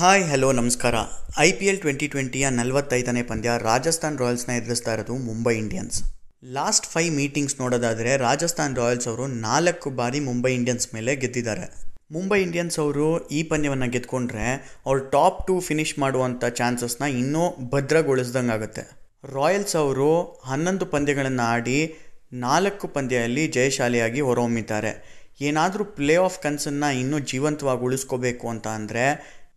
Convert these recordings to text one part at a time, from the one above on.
Hi, hello, ನಮಸ್ಕಾರ. I P L twenty ಟ್ವೆಂಟಿಯ ನಲವತ್ತೈದನೇ ಪಂದ್ಯ ರಾಜಸ್ಥಾನ್ ರಾಯಲ್ಸ್ನ ಎದುರಿಸ್ತಾ ಇರೋದು Mumbai Indians. Last five meetings ನೋಡೋದಾದರೆ ರಾಜಸ್ಥಾನ್ ರಾಯಲ್ಸ್ ಅವರು ನಾಲ್ಕು ಬಾರಿ ಮುಂಬೈ ಇಂಡಿಯನ್ಸ್ ಮೇಲೆ ಗೆದ್ದಿದ್ದಾರೆ. ಮುಂಬೈ ಇಂಡಿಯನ್ಸ್ ಅವರು ಈ ಪಂದ್ಯವನ್ನು ಗೆದ್ಕೊಂಡ್ರೆ ಅವ್ರು ಟಾಪ್ ಟು ಫಿನಿಶ್ ಮಾಡುವಂಥ ಚಾನ್ಸಸ್ನ ಇನ್ನೂ ಭದ್ರಗೊಳಿಸ್ದಂಗೆ ಆಗುತ್ತೆ. ರಾಯಲ್ಸ್ ಅವರು ಹನ್ನೊಂದು ಪಂದ್ಯಗಳನ್ನು ಆಡಿ ನಾಲ್ಕು ಪಂದ್ಯದಲ್ಲಿ ಜಯಶಾಲಿಯಾಗಿ ಹೊರಹೊಮ್ಮಿದ್ದಾರೆ. ಏನಾದರೂ ಪ್ಲೇ ಆಫ್ ಕನ್ಸನ್ನು ಇನ್ನೂ ಜೀವಂತವಾಗಿ ಉಳಿಸ್ಕೋಬೇಕು ಅಂತ ಅಂದರೆ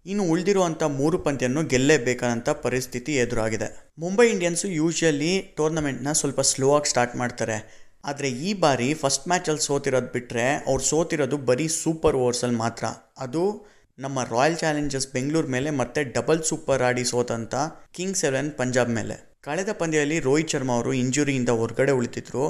ಇನ್ನು ಉಳಿದಿರುವಂಥ ಮೂರು ಪಂದ್ಯವನ್ನು ಗೆಲ್ಲೇಬೇಕಾದಂಥ ಪರಿಸ್ಥಿತಿ ಎದುರಾಗಿದೆ. ಮುಂಬೈ ಇಂಡಿಯನ್ಸು ಯೂಶ್ವಲಿ ಟೂರ್ನಮೆಂಟ್ನ ಸ್ವಲ್ಪ ಸ್ಲೋ ಆಗಿ ಸ್ಟಾರ್ಟ್ ಮಾಡ್ತಾರೆ. ಆದರೆ ಈ ಬಾರಿ ಫಸ್ಟ್ ಮ್ಯಾಚಲ್ಲಿ ಸೋತಿರೋದು ಬಿಟ್ಟರೆ ಅವ್ರು ಸೋತಿರೋದು ಬರೀ ಸೂಪರ್ ಓವರ್ಸಲ್ಲಿ ಮಾತ್ರ. ಅದು ನಮ್ಮ ರಾಯಲ್ ಚಾಲೆಂಜರ್ಸ್ ಬೆಂಗಳೂರು ಮೇಲೆ ಮತ್ತೆ ಡಬಲ್ ಸೂಪರ್ ಆಡಿ ಸೋತಂಥ ಕಿಂಗ್ಸ್ ಎಲೆವೆನ್ ಪಂಜಾಬ್ ಮೇಲೆ. ಕಳೆದ ಪಂದ್ಯದಲ್ಲಿ ರೋಹಿತ್ ಶರ್ಮಾ ಅವರು ಇಂಜುರಿಯಿಂದ ಹೊರಗಡೆ ಉಳಿತಿದ್ರು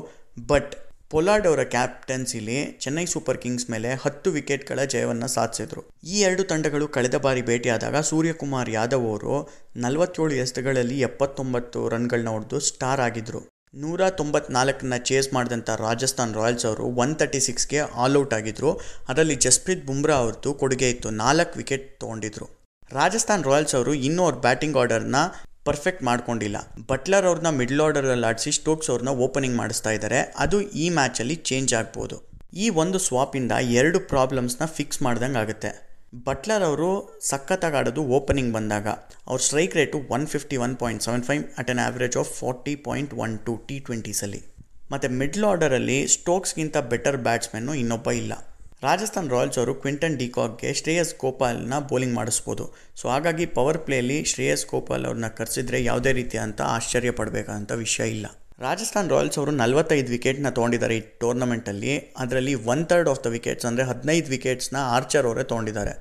ಬಟ್ ಪೊಲಾರ್ಡ್ ಅವರ ಕ್ಯಾಪ್ಟನ್ಸಿಲಿ ಚೆನ್ನೈ ಸೂಪರ್ ಕಿಂಗ್ಸ್ ಮೇಲೆ ಹತ್ತು ವಿಕೆಟ್ಗಳ ಜಯವನ್ನು ಸಾಧಿಸಿದರು. ಈ ಎರಡು ತಂಡಗಳು ಕಳೆದ ಬಾರಿ ಭೇಟಿಯಾದಾಗ ಸೂರ್ಯಕುಮಾರ್ ಯಾದವ್ ಅವರು ನಲವತ್ತೇಳು ಎಸೆತಗಳಲ್ಲಿ ಎಪ್ಪತ್ತೊಂಬತ್ತು ರನ್ಗಳನ್ನ ಹೊಡೆದು ಸ್ಟಾರ್ ಆಗಿದ್ದರು ನೂರ ತೊಂಬತ್ನಾಲ್ಕನ್ನ ಚೇಸ್ ಮಾಡಿದಂಥ ರಾಜಸ್ಥಾನ್ ರಾಯಲ್ಸ್ ಅವರು ಒನ್ ತರ್ಟಿ ಸಿಕ್ಸ್ಗೆ ಆಲ್ಔಟ್ ಆಗಿದ್ದರು ಅದರಲ್ಲಿ ಜಸ್ಪ್ರೀತ್ ಬುಮ್ರಾ ಅವ್ರದ್ದು ಕೊಡುಗೆ ಇತ್ತು ನಾಲ್ಕು ವಿಕೆಟ್ ತೊಗೊಂಡಿದ್ರು. ರಾಜಸ್ಥಾನ್ ರಾಯಲ್ಸ್ ಅವರು ಇನ್ನೂ ಅವ್ರ ಬ್ಯಾಟಿಂಗ್ ಆರ್ಡರ್ನ ಪರ್ಫೆಕ್ಟ್ ಮಾಡ್ಕೊಂಡಿಲ್ಲ. ಬಟ್ಲರ್ ಅವ್ರನ್ನ ಮಿಡ್ಲ್ ಆರ್ಡರಲ್ಲಿ ಆಡಿಸಿ ಸ್ಟೋಕ್ಸ್ ಅವ್ರನ್ನ ಓಪನಿಂಗ್ ಮಾಡಿಸ್ತಾ ಇದ್ದಾರೆ ಅದು ಈ ಮ್ಯಾಚಲ್ಲಿ ಚೇಂಜ್ ಆಗ್ಬೋದು. ಈ ಒಂದು ಸ್ವಾಪಿಂದ ಎರಡು ಪ್ರಾಬ್ಲಮ್ಸ್ನ ಫಿಕ್ಸ್ ಮಾಡ್ದಂಗೆ ಆಗುತ್ತೆ. ಬಟ್ಲರ್ ಅವರು ಸಖತ್ತಾಗಿ ಆಡೋದು ಓಪನಿಂಗ್ ಬಂದಾಗ. ಅವ್ರ strike rate one fifty one point seven five at an average of forty point one two T ಟ್ವೆಂಟೀಸಲ್ಲಿ ಮತ್ತು ಮಿಡ್ಲ್ ಆರ್ಡರಲ್ಲಿ ಸ್ಟೋಕ್ಸ್ಗಿಂತ ಬೆಟರ್ ಬ್ಯಾಟ್ಸ್ಮನ್ನು ಇನ್ನೊಬ್ಬ ಇಲ್ಲ. ರಾಜಸ್ಥಾನ್ ರಾಯಲ್ಸ್ ಅವರು ಕ್ವಿಂಟನ್ ಡಿಕಾಕ್ಗೆ ಶ್ರೇಯಸ್ ಗೋಪಾಲ್ನ ಬೌಲಿಂಗ್ ಮಾಡಿಸ್ಬೋದು. ಸೊ, ಹಾಗಾಗಿ ಪವರ್ ಪ್ಲೇಯಲ್ಲಿ ಶ್ರೇಯಸ್ ಗೋಪಾಲ್ ಅವ್ರನ್ನ ಕರೆಸಿದ್ರೆ ಯಾವುದೇ ರೀತಿಯಂಥ ಆಶ್ಚರ್ಯ ಪಡಬೇಕಂತ ವಿಷಯ ಇಲ್ಲ. ರಾಜಸ್ಥಾನ್ ರಾಯಲ್ಸ್ ಅವರು ನಲವತ್ತೈದು ವಿಕೆಟ್ನ ತೊಗೊಂಡಿದ್ದಾರೆ ಈ ಟೂರ್ನಮೆಂಟಲ್ಲಿ. ಅದರಲ್ಲಿ one third of the wickets ಅಂದರೆ ಹದಿನೈದು ವಿಕೆಟ್ಸ್ನ ಆರ್ಚರ್ ಅವರೇ ತೊಗೊಂಡಿದ್ದಾರೆ.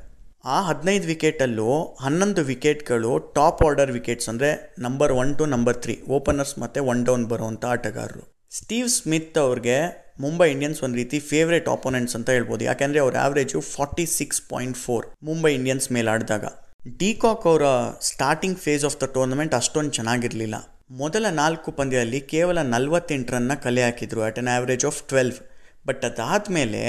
ಆ ಹದಿನೈದು ವಿಕೆಟಲ್ಲೂ ಹನ್ನೊಂದು ವಿಕೆಟ್ಗಳು ಟಾಪ್ ಆರ್ಡರ್ ವಿಕೆಟ್ಸ್ ಅಂದರೆ number one to number three openers ಮತ್ತು ಒನ್ ಡೌನ್ ಬರುವಂಥ ಆಟಗಾರರು. ಸ್ಟೀವ್ ಸ್ಮಿತ್ ಅವ್ರಿಗೆ ಮುಂಬೈ ಇಂಡಿಯನ್ಸ್ ಒಂದು ರೀತಿ ಫೇವ್ರೇಟ್ ಆಪೋನೆಂಟ್ಸ್ ಅಂತ ಹೇಳ್ಬೋದು. ಯಾಕೆಂದರೆ ಅವ್ರ average forty six point four Mumbai Indians ಮೇಲೆ ಆಡಿದಾಗ. ಡಿಕಾಕ್ ಅವರ starting phase of the tournament ಅಷ್ಟೊಂದು ಚೆನ್ನಾಗಿರಲಿಲ್ಲ. ಮೊದಲ ನಾಲ್ಕು ಪಂದ್ಯದಲ್ಲಿ ಕೇವಲ ನಲವತ್ತೆಂಟು ರನ್ನ ಕಲೆ ಹಾಕಿದ್ರು at an average of twelve but ಅದಾದಮೇಲೆ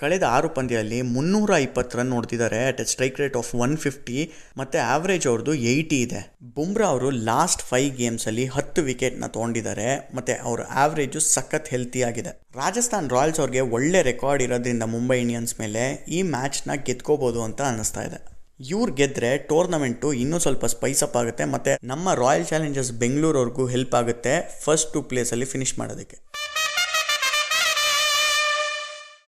ಕಳೆದ ಆರು ಪಂದ್ಯದಲ್ಲಿ ಮುನ್ನೂರ ಇಪ್ಪತ್ತು ರನ್ ನೋಡ್ತಿದ್ದಾರೆ at a strike rate of one fifty ಮತ್ತು ಆವ್ರೇಜ್ ಅವ್ರದ್ದು ಏಯ್ಟಿ ಇದೆ. ಬುಮ್ರಾ ಅವರು ಲಾಸ್ಟ್ ಫೈವ್ ಗೇಮ್ಸಲ್ಲಿ ಹತ್ತು ವಿಕೆಟ್ನ ತೊಗೊಂಡಿದ್ದಾರೆ ಮತ್ತು ಅವ್ರ ಆವ್ರೇಜು ಸಖತ್ ಹೆಲ್ತಿ ಆಗಿದೆ. ರಾಜಸ್ಥಾನ್ ರಾಯಲ್ಸ್ ಅವ್ರಿಗೆ ಒಳ್ಳೆ ರೆಕಾರ್ಡ್ ಇರೋದ್ರಿಂದ ಮುಂಬೈ ಇಂಡಿಯನ್ಸ್ ಮೇಲೆ ಈ ಮ್ಯಾಚ್ನ ಗೆದ್ಕೋಬೋದು ಅಂತ ಅನ್ನಿಸ್ತಾ ಇದೆ. ಇವ್ರು ಗೆದ್ದರೆ ಟೂರ್ನಮೆಂಟು ಇನ್ನೂ ಸ್ವಲ್ಪ ಸ್ಪೈಸ್ ಅಪ್ ಆಗುತ್ತೆ ಮತ್ತು ನಮ್ಮ ರಾಯಲ್ ಚಾಲೆಂಜರ್ಸ್ ಬೆಂಗಳೂರವ್ರಿಗೂ ಹೆಲ್ಪ್ ಆಗುತ್ತೆ ಫಸ್ಟ್ ಟು ಪ್ಲೇಸಲ್ಲಿ ಫಿನಿಶ್ ಮಾಡೋದಕ್ಕೆ.